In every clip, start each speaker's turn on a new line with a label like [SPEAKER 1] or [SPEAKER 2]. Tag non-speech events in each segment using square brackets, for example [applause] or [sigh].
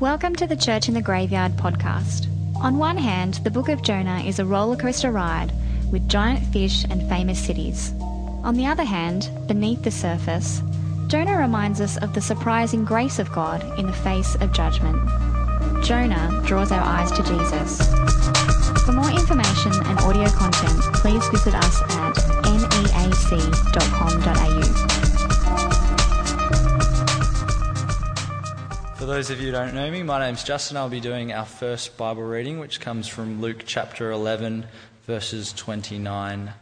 [SPEAKER 1] Welcome to the Church in the Graveyard podcast. On one hand, the Book of Jonah is a rollercoaster ride with giant fish and famous cities. On the other hand, beneath the surface, Jonah reminds us of the surprising grace of God in the face of judgment. Jonah draws our eyes to Jesus. For more information and audio content, please visit us at neac.com.au.
[SPEAKER 2] For those of you who don't know me, my name's Justin. I'll be doing our first Bible reading, which comes from Luke chapter 11, verses 29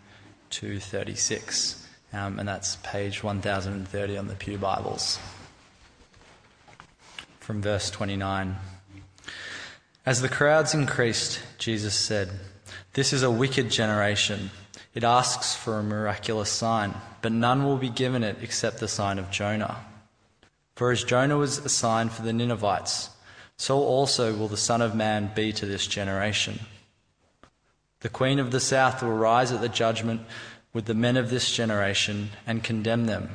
[SPEAKER 2] to 36. Um, and that's page 1030 on the Pew Bibles. From verse 29. As the crowds increased, Jesus said, This is a wicked generation. It asks for a miraculous sign, but none will be given it except the sign of Jonah. For as Jonah was a sign for the Ninevites, so also will the Son of Man be to this generation. The Queen of the South will rise at the judgment with the men of this generation and condemn them.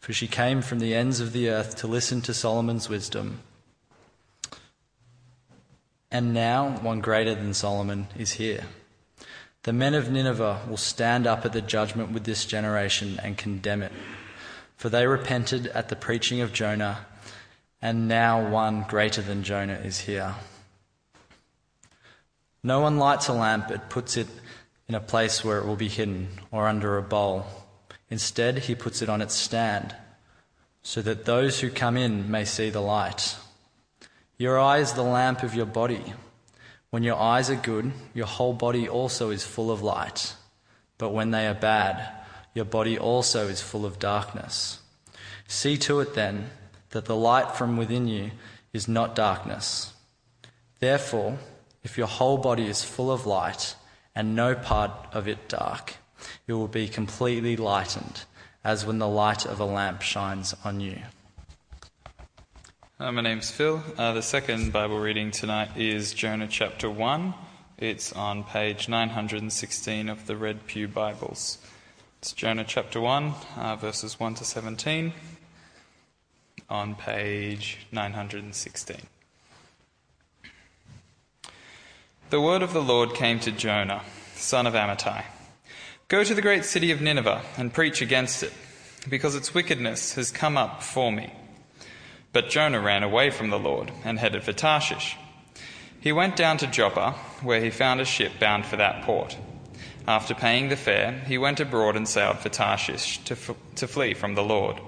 [SPEAKER 2] For she came from the ends of the earth to listen to Solomon's wisdom. And now one greater than Solomon is here. The men of Nineveh will stand up at the judgment with this generation and condemn it for they repented at the preaching of Jonah, and now one greater than Jonah is here. No one lights a lamp and puts it in a place where it will be hidden or under a bowl. Instead, he puts it on its stand, so that those who come in may see the light. Your eye is the lamp of your body. When your eyes are good, your whole body also is full of light. But when they are bad, your body also is full of darkness. See to it then that the light from within you is not darkness. Therefore, if your whole body is full of light and no part of it dark, it will be completely lightened, as when the light of a lamp shines on you.
[SPEAKER 3] Uh, my name's Phil. Uh, the second Bible reading tonight is Jonah chapter 1. It's on page 916 of the Red Pew Bibles. It's Jonah chapter 1, uh, verses 1 to 17, on page 916. The word of the Lord came to Jonah, son of Amittai Go to the great city of Nineveh and preach against it, because its wickedness has come up before me. But Jonah ran away from the Lord and headed for Tarshish. He went down to Joppa, where he found a ship bound for that port. After paying the fare, he went abroad and sailed for Tarshish to, f- to flee from the Lord.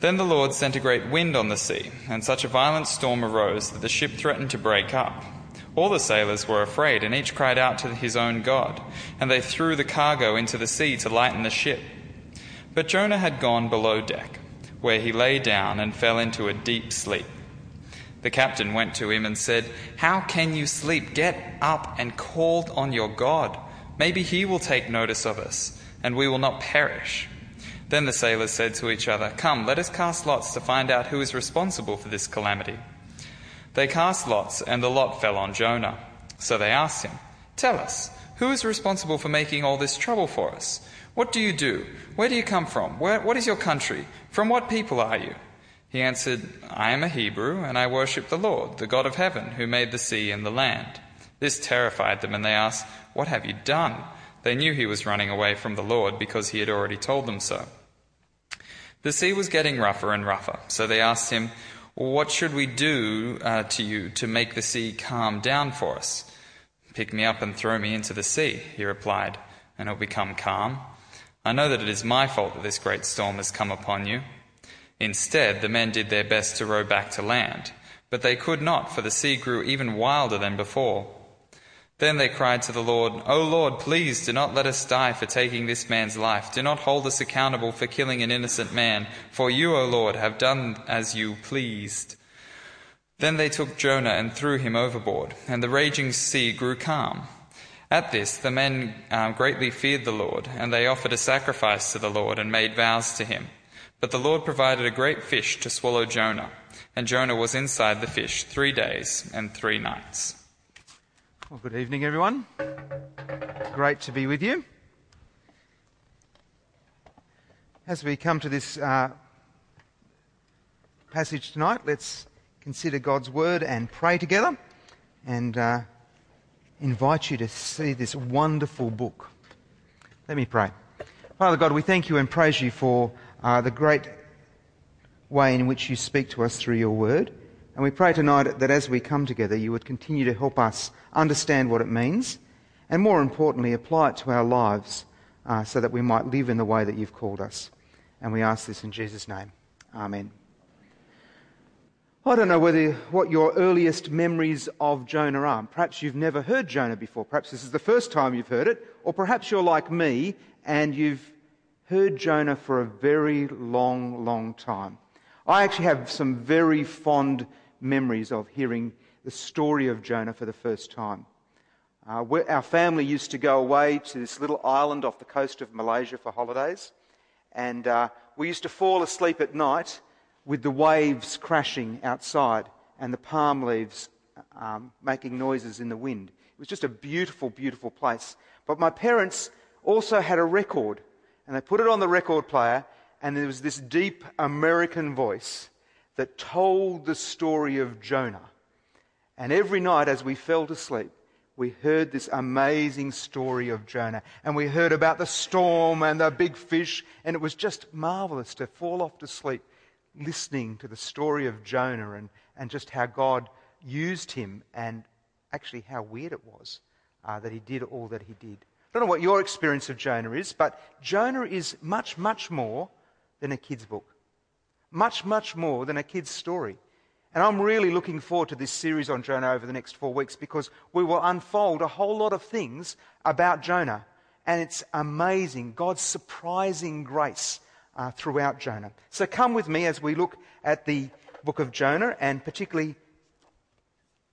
[SPEAKER 3] Then the Lord sent a great wind on the sea, and such a violent storm arose that the ship threatened to break up. All the sailors were afraid, and each cried out to his own God, and they threw the cargo into the sea to lighten the ship. But Jonah had gone below deck, where he lay down and fell into a deep sleep. The captain went to him and said, How can you sleep? Get up and call on your God. Maybe he will take notice of us, and we will not perish. Then the sailors said to each other, Come, let us cast lots to find out who is responsible for this calamity. They cast lots, and the lot fell on Jonah. So they asked him, Tell us, who is responsible for making all this trouble for us? What do you do? Where do you come from? Where, what is your country? From what people are you? He answered, I am a Hebrew, and I worship the Lord, the God of heaven, who made the sea and the land. This terrified them, and they asked, What have you done? They knew he was running away from the Lord because he had already told them so. The sea was getting rougher and rougher, so they asked him, What should we do uh, to you to make the sea calm down for us? Pick me up and throw me into the sea, he replied, and it will become calm. I know that it is my fault that this great storm has come upon you. Instead, the men did their best to row back to land, but they could not, for the sea grew even wilder than before. Then they cried to the Lord, O Lord, please do not let us die for taking this man's life. Do not hold us accountable for killing an innocent man, for you, O Lord, have done as you pleased. Then they took Jonah and threw him overboard, and the raging sea grew calm. At this, the men um, greatly feared the Lord, and they offered a sacrifice to the Lord and made vows to him. But the Lord provided a great fish to swallow Jonah, and Jonah was inside the fish three days and three nights.
[SPEAKER 4] Well, good evening, everyone. Great to be with you. As we come to this uh, passage tonight, let's consider God's word and pray together and uh, invite you to see this wonderful book. Let me pray. Father God, we thank you and praise you for uh, the great way in which you speak to us through your word. And we pray tonight that as we come together, you would continue to help us understand what it means and more importantly, apply it to our lives uh, so that we might live in the way that you've called us. And we ask this in Jesus' name. Amen. I don't know whether what your earliest memories of Jonah are. Perhaps you've never heard Jonah before. Perhaps this is the first time you've heard it. Or perhaps you're like me and you've heard Jonah for a very long, long time. I actually have some very fond memories of hearing the story of Jonah for the first time. Uh, our family used to go away to this little island off the coast of Malaysia for holidays. And uh, we used to fall asleep at night with the waves crashing outside and the palm leaves um, making noises in the wind. It was just a beautiful, beautiful place. But my parents also had a record, and they put it on the record player, and there was this deep American voice that told the story of Jonah. And every night as we fell to sleep, we heard this amazing story of Jonah. And we heard about the storm and the big fish. And it was just marvelous to fall off to sleep listening to the story of Jonah and, and just how God used him and actually how weird it was uh, that he did all that he did. I don't know what your experience of Jonah is, but Jonah is much, much more than a kid's book. Much, much more than a kid's story. And I'm really looking forward to this series on Jonah over the next four weeks because we will unfold a whole lot of things about Jonah. And it's amazing, God's surprising grace uh, throughout Jonah. So come with me as we look at the book of Jonah and particularly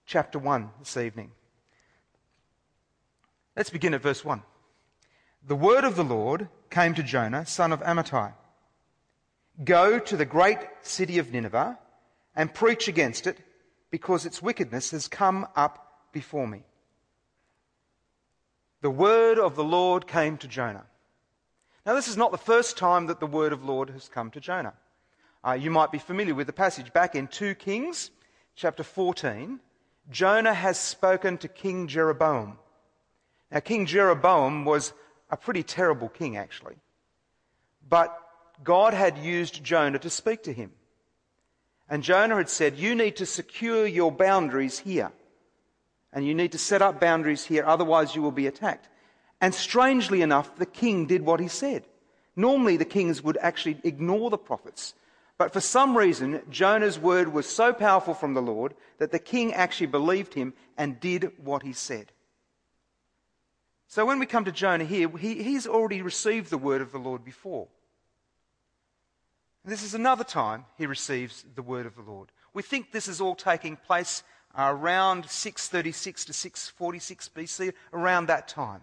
[SPEAKER 4] chapter 1 this evening. Let's begin at verse 1. The word of the Lord came to Jonah, son of Amittai. Go to the great city of Nineveh and preach against it, because its wickedness has come up before me. The word of the Lord came to Jonah. Now, this is not the first time that the word of the Lord has come to Jonah. Uh, you might be familiar with the passage back in 2 Kings, chapter 14. Jonah has spoken to King Jeroboam. Now, King Jeroboam was a pretty terrible king, actually. But God had used Jonah to speak to him. And Jonah had said, You need to secure your boundaries here. And you need to set up boundaries here, otherwise, you will be attacked. And strangely enough, the king did what he said. Normally, the kings would actually ignore the prophets. But for some reason, Jonah's word was so powerful from the Lord that the king actually believed him and did what he said. So when we come to Jonah here, he, he's already received the word of the Lord before. This is another time he receives the word of the Lord. We think this is all taking place around 636 to 646 BC, around that time.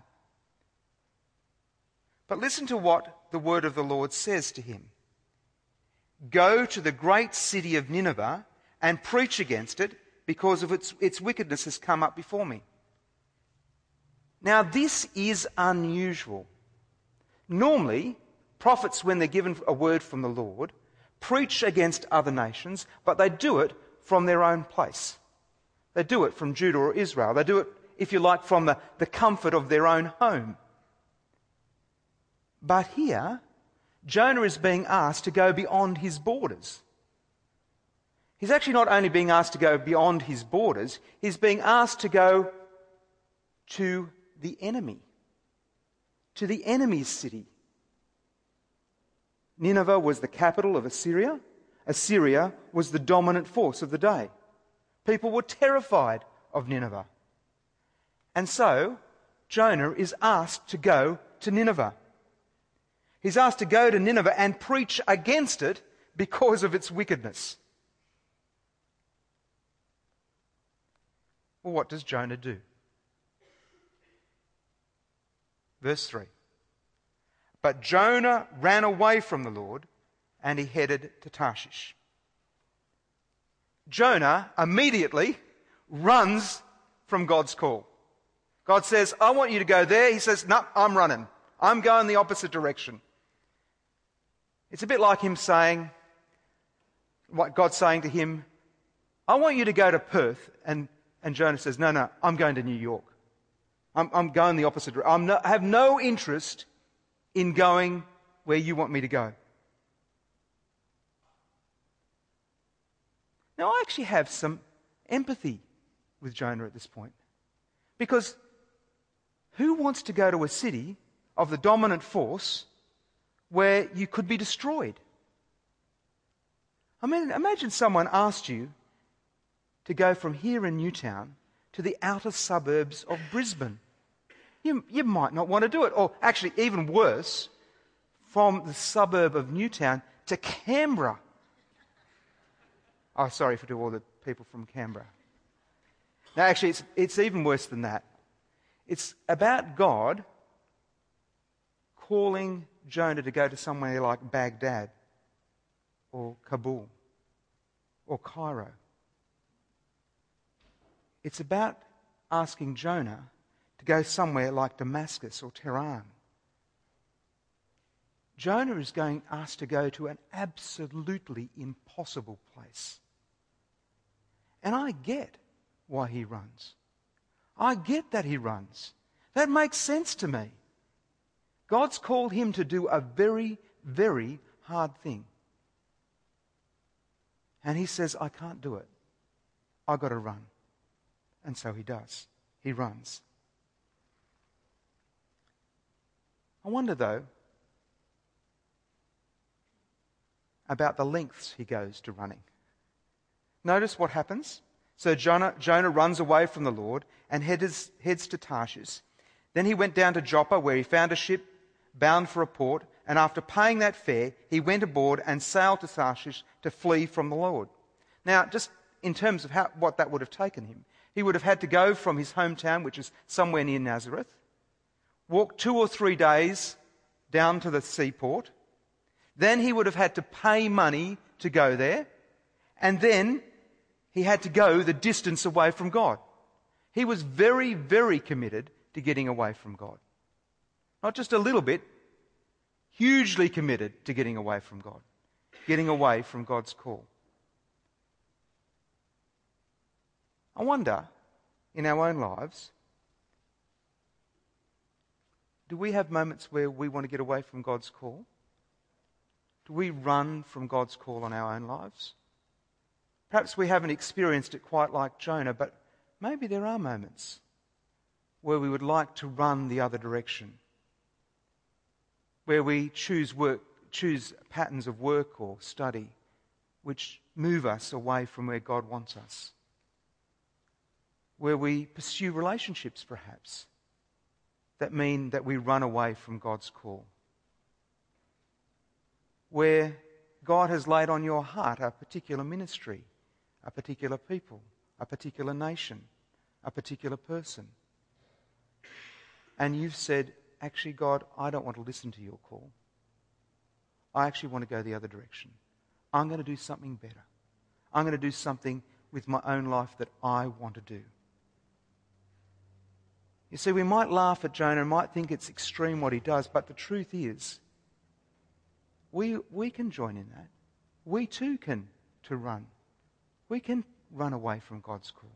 [SPEAKER 4] But listen to what the word of the Lord says to him Go to the great city of Nineveh and preach against it, because of its, its wickedness has come up before me. Now, this is unusual. Normally, prophets, when they're given a word from the Lord, preach against other nations, but they do it from their own place. They do it from Judah or Israel. They do it, if you like, from the, the comfort of their own home. But here, Jonah is being asked to go beyond his borders. He's actually not only being asked to go beyond his borders, he's being asked to go to the enemy, to the enemy's city. Nineveh was the capital of Assyria. Assyria was the dominant force of the day. People were terrified of Nineveh. And so, Jonah is asked to go to Nineveh. He's asked to go to Nineveh and preach against it because of its wickedness. Well, what does Jonah do? Verse 3. But Jonah ran away from the Lord and he headed to Tarshish. Jonah immediately runs from God's call. God says, I want you to go there. He says, No, I'm running. I'm going the opposite direction. It's a bit like him saying, what God's saying to him, I want you to go to Perth. And, and Jonah says, No, no, I'm going to New York. I'm, I'm going the opposite direction. No, I have no interest in going where you want me to go. Now, I actually have some empathy with Jonah at this point. Because who wants to go to a city of the dominant force where you could be destroyed? I mean, imagine someone asked you to go from here in Newtown to the outer suburbs of Brisbane. You, you might not want to do it. Or actually, even worse, from the suburb of Newtown to Canberra. Oh, sorry for all the people from Canberra. Now, actually, it's, it's even worse than that. It's about God calling Jonah to go to somewhere like Baghdad or Kabul or Cairo. It's about asking Jonah to go somewhere like Damascus or Tehran. Jonah is going asked to go to an absolutely impossible place. And I get why he runs. I get that he runs. That makes sense to me. God's called him to do a very, very hard thing. And he says, I can't do it. I've got to run. And so he does. He runs. I wonder, though, about the lengths he goes to running. Notice what happens. So Jonah, Jonah runs away from the Lord and heads, heads to Tarshish. Then he went down to Joppa, where he found a ship bound for a port, and after paying that fare, he went aboard and sailed to Tarshish to flee from the Lord. Now, just in terms of how, what that would have taken him, he would have had to go from his hometown, which is somewhere near Nazareth, walk two or three days down to the seaport. Then he would have had to pay money to go there. And then he had to go the distance away from God. He was very, very committed to getting away from God. Not just a little bit, hugely committed to getting away from God, getting away from God's call. I wonder, in our own lives, do we have moments where we want to get away from God's call? Do we run from God's call on our own lives? Perhaps we haven't experienced it quite like Jonah, but maybe there are moments where we would like to run the other direction, where we choose work, choose patterns of work or study which move us away from where God wants us, where we pursue relationships perhaps that mean that we run away from God's call, where God has laid on your heart a particular ministry a particular people, a particular nation, a particular person. And you've said, actually, God, I don't want to listen to your call. I actually want to go the other direction. I'm going to do something better. I'm going to do something with my own life that I want to do. You see, we might laugh at Jonah and might think it's extreme what he does, but the truth is, we, we can join in that. We too can to run we can run away from God's call.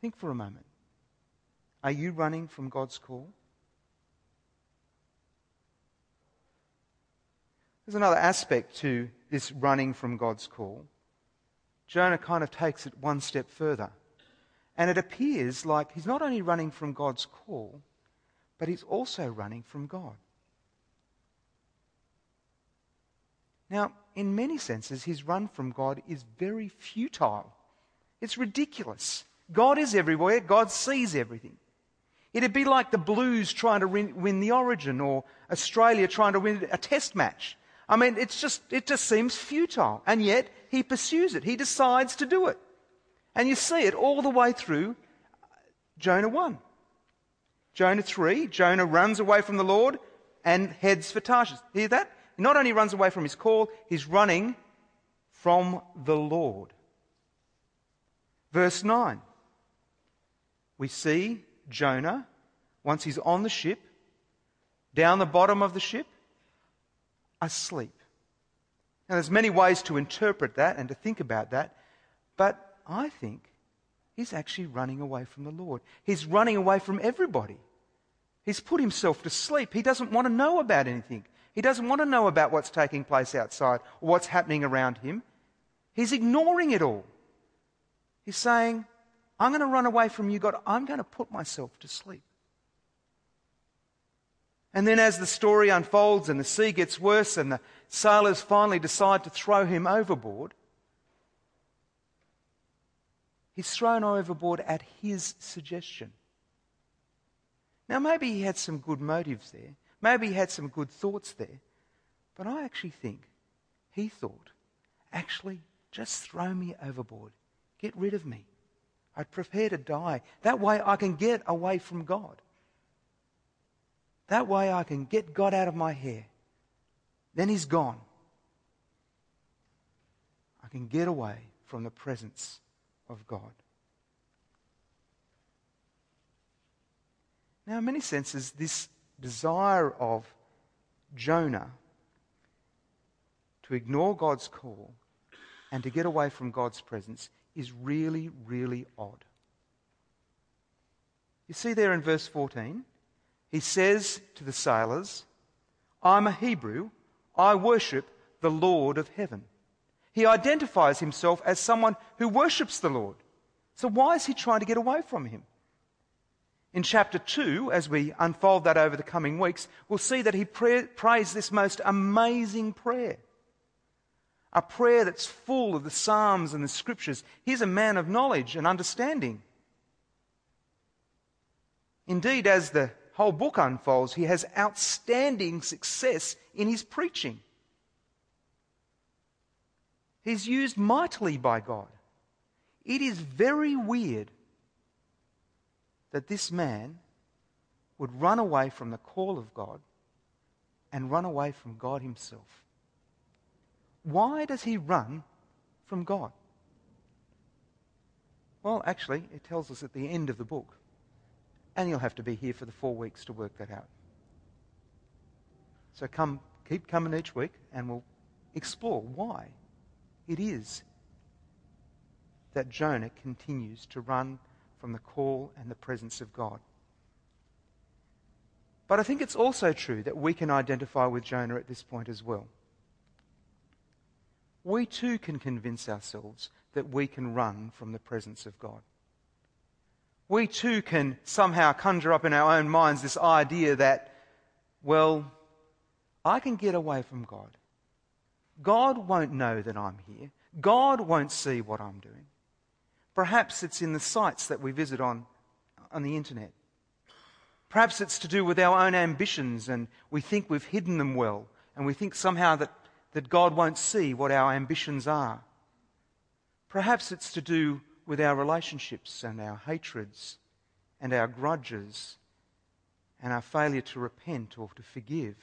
[SPEAKER 4] Think for a moment. Are you running from God's call? There's another aspect to this running from God's call. Jonah kind of takes it one step further. And it appears like he's not only running from God's call, but he's also running from God. Now, in many senses, his run from God is very futile. It's ridiculous. God is everywhere, God sees everything. It'd be like the Blues trying to win the Origin or Australia trying to win a test match. I mean, it's just, it just seems futile. And yet, he pursues it. He decides to do it. And you see it all the way through uh, Jonah 1. Jonah 3, Jonah runs away from the Lord and heads for Tarshish. Hear that? He not only runs away from his call, he's running from the Lord. Verse 9. We see Jonah, once he's on the ship, down the bottom of the ship, asleep. Now, there's many ways to interpret that and to think about that, but I think he's actually running away from the Lord. He's running away from everybody. He's put himself to sleep. He doesn't want to know about anything. He doesn't want to know about what's taking place outside or what's happening around him. He's ignoring it all. He's saying, I'm going to run away from you, God. I'm going to put myself to sleep. And then, as the story unfolds and the sea gets worse and the sailors finally decide to throw him overboard, he's thrown overboard at his suggestion. Now, maybe he had some good motives there. Maybe he had some good thoughts there. But I actually think he thought, actually, just throw me overboard. Get rid of me. I'd prepare to die. That way I can get away from God. That way I can get God out of my hair. Then He's gone. I can get away from the presence of God. Now, in many senses, this desire of Jonah to ignore God's call and to get away from God's presence is really, really odd. You see there in verse 14, he says to the sailors, I'm a Hebrew. I worship the Lord of heaven. He identifies himself as someone who worships the Lord. So why is he trying to get away from him? In chapter 2, as we unfold that over the coming weeks, we'll see that he pray, prays this most amazing prayer. A prayer that's full of the Psalms and the Scriptures. He's a man of knowledge and understanding. Indeed, as the whole book unfolds, he has outstanding success in his preaching. He's used mightily by God. It is very weird that this man would run away from the call of God and run away from God himself. Why does he run from God? Well, actually, it tells us at the end of the book. And you'll have to be here for the four weeks to work that out. So come, keep coming each week and we'll explore why it is that Jonah continues to run from the call and the presence of God. But I think it's also true that we can identify with Jonah at this point as well. We too can convince ourselves that we can run from the presence of God. We too can somehow conjure up in our own minds this idea that, well, I can get away from God. God won't know that I'm here. God won't see what I'm doing. Perhaps it's in the sites that we visit on, on the internet. Perhaps it's to do with our own ambitions and we think we've hidden them well and we think somehow that, that God won't see what our ambitions are. Perhaps it's to do with our relationships and our hatreds and our grudges and our failure to repent or to forgive.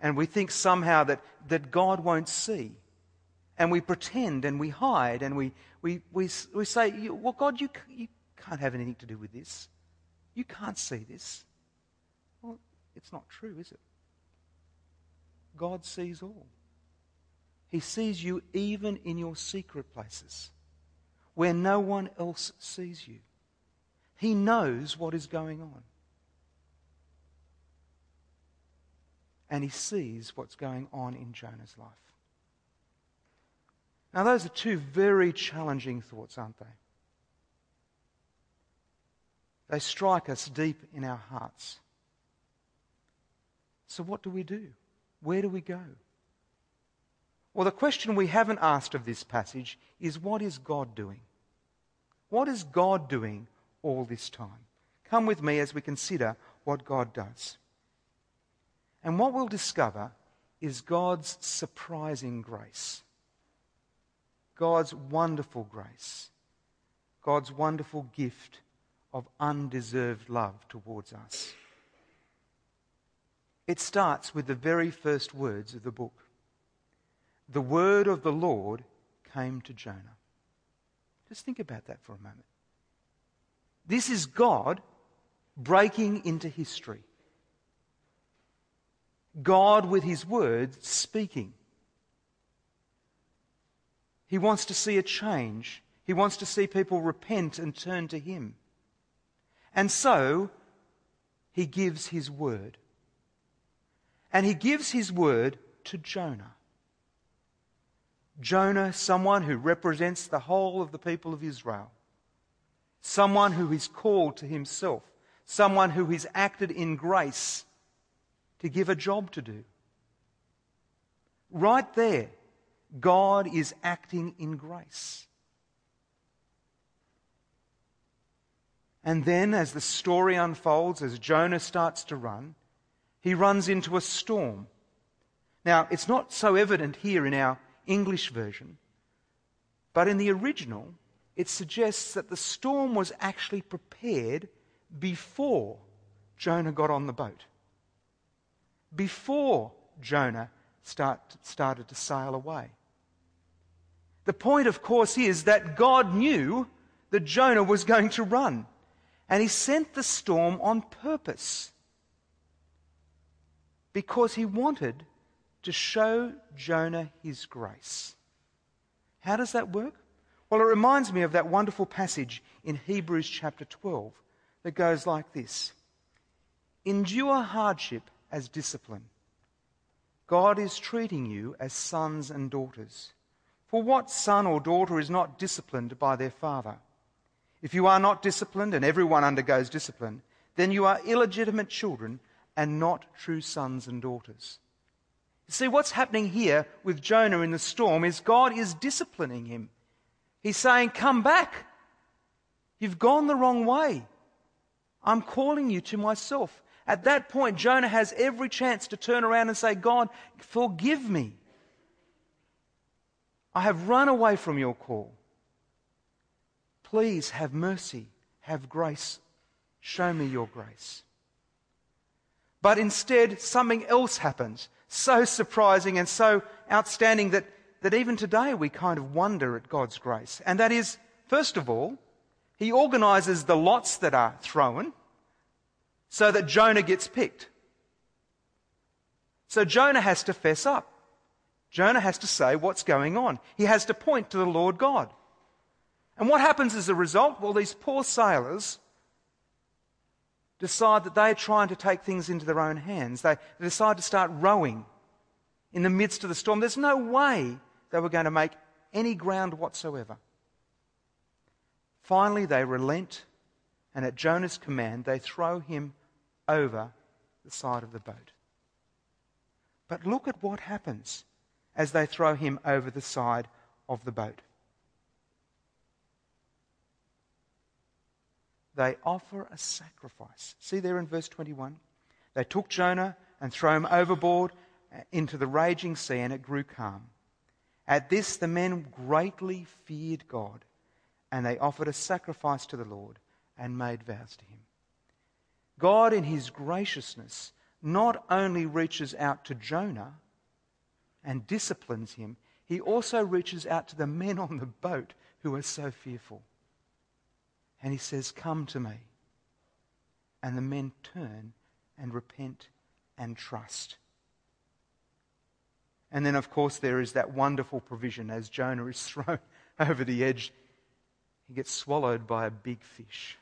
[SPEAKER 4] And we think somehow that, that God won't see and we pretend and we hide and we, we, we, we say, Well, God, you, you can't have anything to do with this. You can't see this. Well, it's not true, is it? God sees all. He sees you even in your secret places where no one else sees you. He knows what is going on. And he sees what's going on in Jonah's life. Now, those are two very challenging thoughts, aren't they? They strike us deep in our hearts. So, what do we do? Where do we go? Well, the question we haven't asked of this passage is what is God doing? What is God doing all this time? Come with me as we consider what God does. And what we'll discover is God's surprising grace. God's wonderful grace, God's wonderful gift of undeserved love towards us. It starts with the very first words of the book. The word of the Lord came to Jonah. Just think about that for a moment. This is God breaking into history. God, with his words, speaking. He wants to see a change. He wants to see people repent and turn to Him. And so, He gives His word. And He gives His word to Jonah. Jonah, someone who represents the whole of the people of Israel, someone who is called to himself, someone who has acted in grace to give a job to do. Right there, God is acting in grace. And then, as the story unfolds, as Jonah starts to run, he runs into a storm. Now, it's not so evident here in our English version, but in the original, it suggests that the storm was actually prepared before Jonah got on the boat. Before Jonah start, started to sail away. The point, of course, is that God knew that Jonah was going to run, and he sent the storm on purpose because he wanted to show Jonah his grace. How does that work? Well, it reminds me of that wonderful passage in Hebrews chapter 12 that goes like this Endure hardship as discipline. God is treating you as sons and daughters. For what son or daughter is not disciplined by their father? If you are not disciplined, and everyone undergoes discipline, then you are illegitimate children and not true sons and daughters. See, what's happening here with Jonah in the storm is God is disciplining him. He's saying, Come back. You've gone the wrong way. I'm calling you to myself. At that point, Jonah has every chance to turn around and say, God, forgive me. I have run away from your call. Please have mercy, have grace. Show me your grace. But instead, something else happens so surprising and so outstanding that, that even today we kind of wonder at God's grace. And that is, first of all, He organizes the lots that are thrown so that Jonah gets picked. So Jonah has to fess up. Jonah has to say what's going on. He has to point to the Lord God. And what happens as a result? Well, these poor sailors decide that they're trying to take things into their own hands. They, they decide to start rowing in the midst of the storm. There's no way they were going to make any ground whatsoever. Finally, they relent, and at Jonah's command, they throw him over the side of the boat. But look at what happens as they throw him over the side of the boat. They offer a sacrifice. See there in verse 21? They took Jonah and threw him overboard uh, into the raging sea, and it grew calm. At this, the men greatly feared God, and they offered a sacrifice to the Lord and made vows to him. God, in his graciousness, not only reaches out to Jonah and disciplines him, he also reaches out to the men on the boat who are so fearful. And he says, Come to me. And the men turn and repent and trust. And then, of course, there is that wonderful provision as Jonah is [laughs] thrown over the edge, he gets swallowed by a big fish.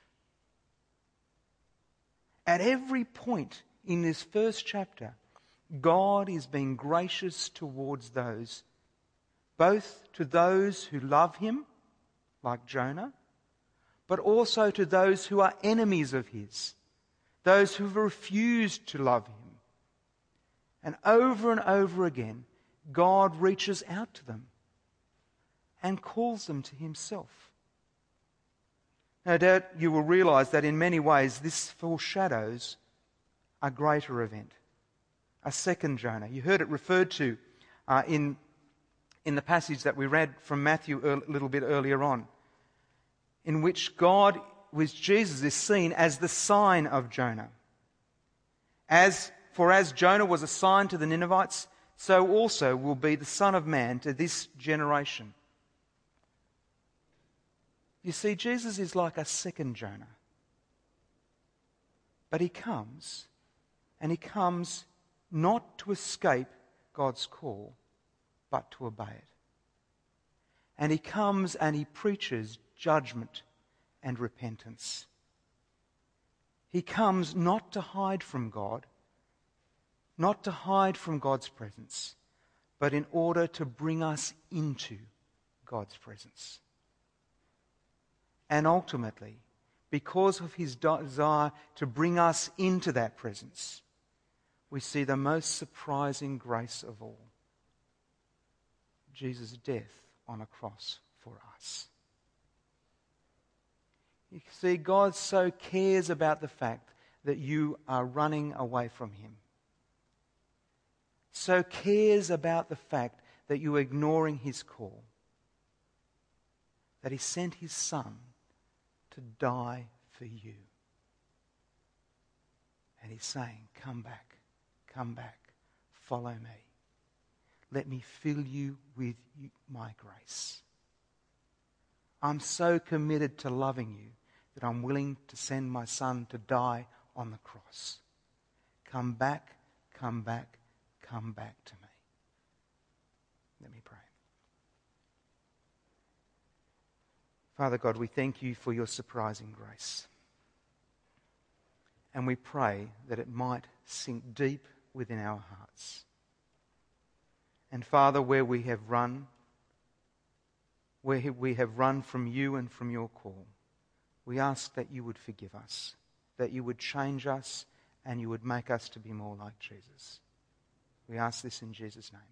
[SPEAKER 4] At every point in this first chapter, God is being gracious towards those, both to those who love him, like Jonah, but also to those who are enemies of his, those who have refused to love him. And over and over again, God reaches out to them and calls them to himself. No doubt you will realize that in many ways this foreshadows a greater event, a second Jonah. You heard it referred to uh, in, in the passage that we read from Matthew a little bit earlier on in which God, with Jesus, is seen as the sign of Jonah. As, for as Jonah was a sign to the Ninevites, so also will be the Son of Man to this generation. You see, Jesus is like a second Jonah. But he comes, and he comes not to escape God's call, but to obey it. And he comes and he preaches judgment and repentance. He comes not to hide from God, not to hide from God's presence, but in order to bring us into God's presence. And ultimately, because of his desire to bring us into that presence, we see the most surprising grace of all Jesus' death on a cross for us. You see, God so cares about the fact that you are running away from Him. So cares about the fact that you are ignoring His call. That He sent His Son to die for you. And He's saying, Come back, come back, follow me. Let me fill you with my grace. I'm so committed to loving you that I'm willing to send my son to die on the cross. Come back, come back, come back to me. Let me pray. Father God, we thank you for your surprising grace. And we pray that it might sink deep within our hearts. And Father, where we have run, where we have run from you and from your call, we ask that you would forgive us, that you would change us, and you would make us to be more like Jesus. We ask this in Jesus' name.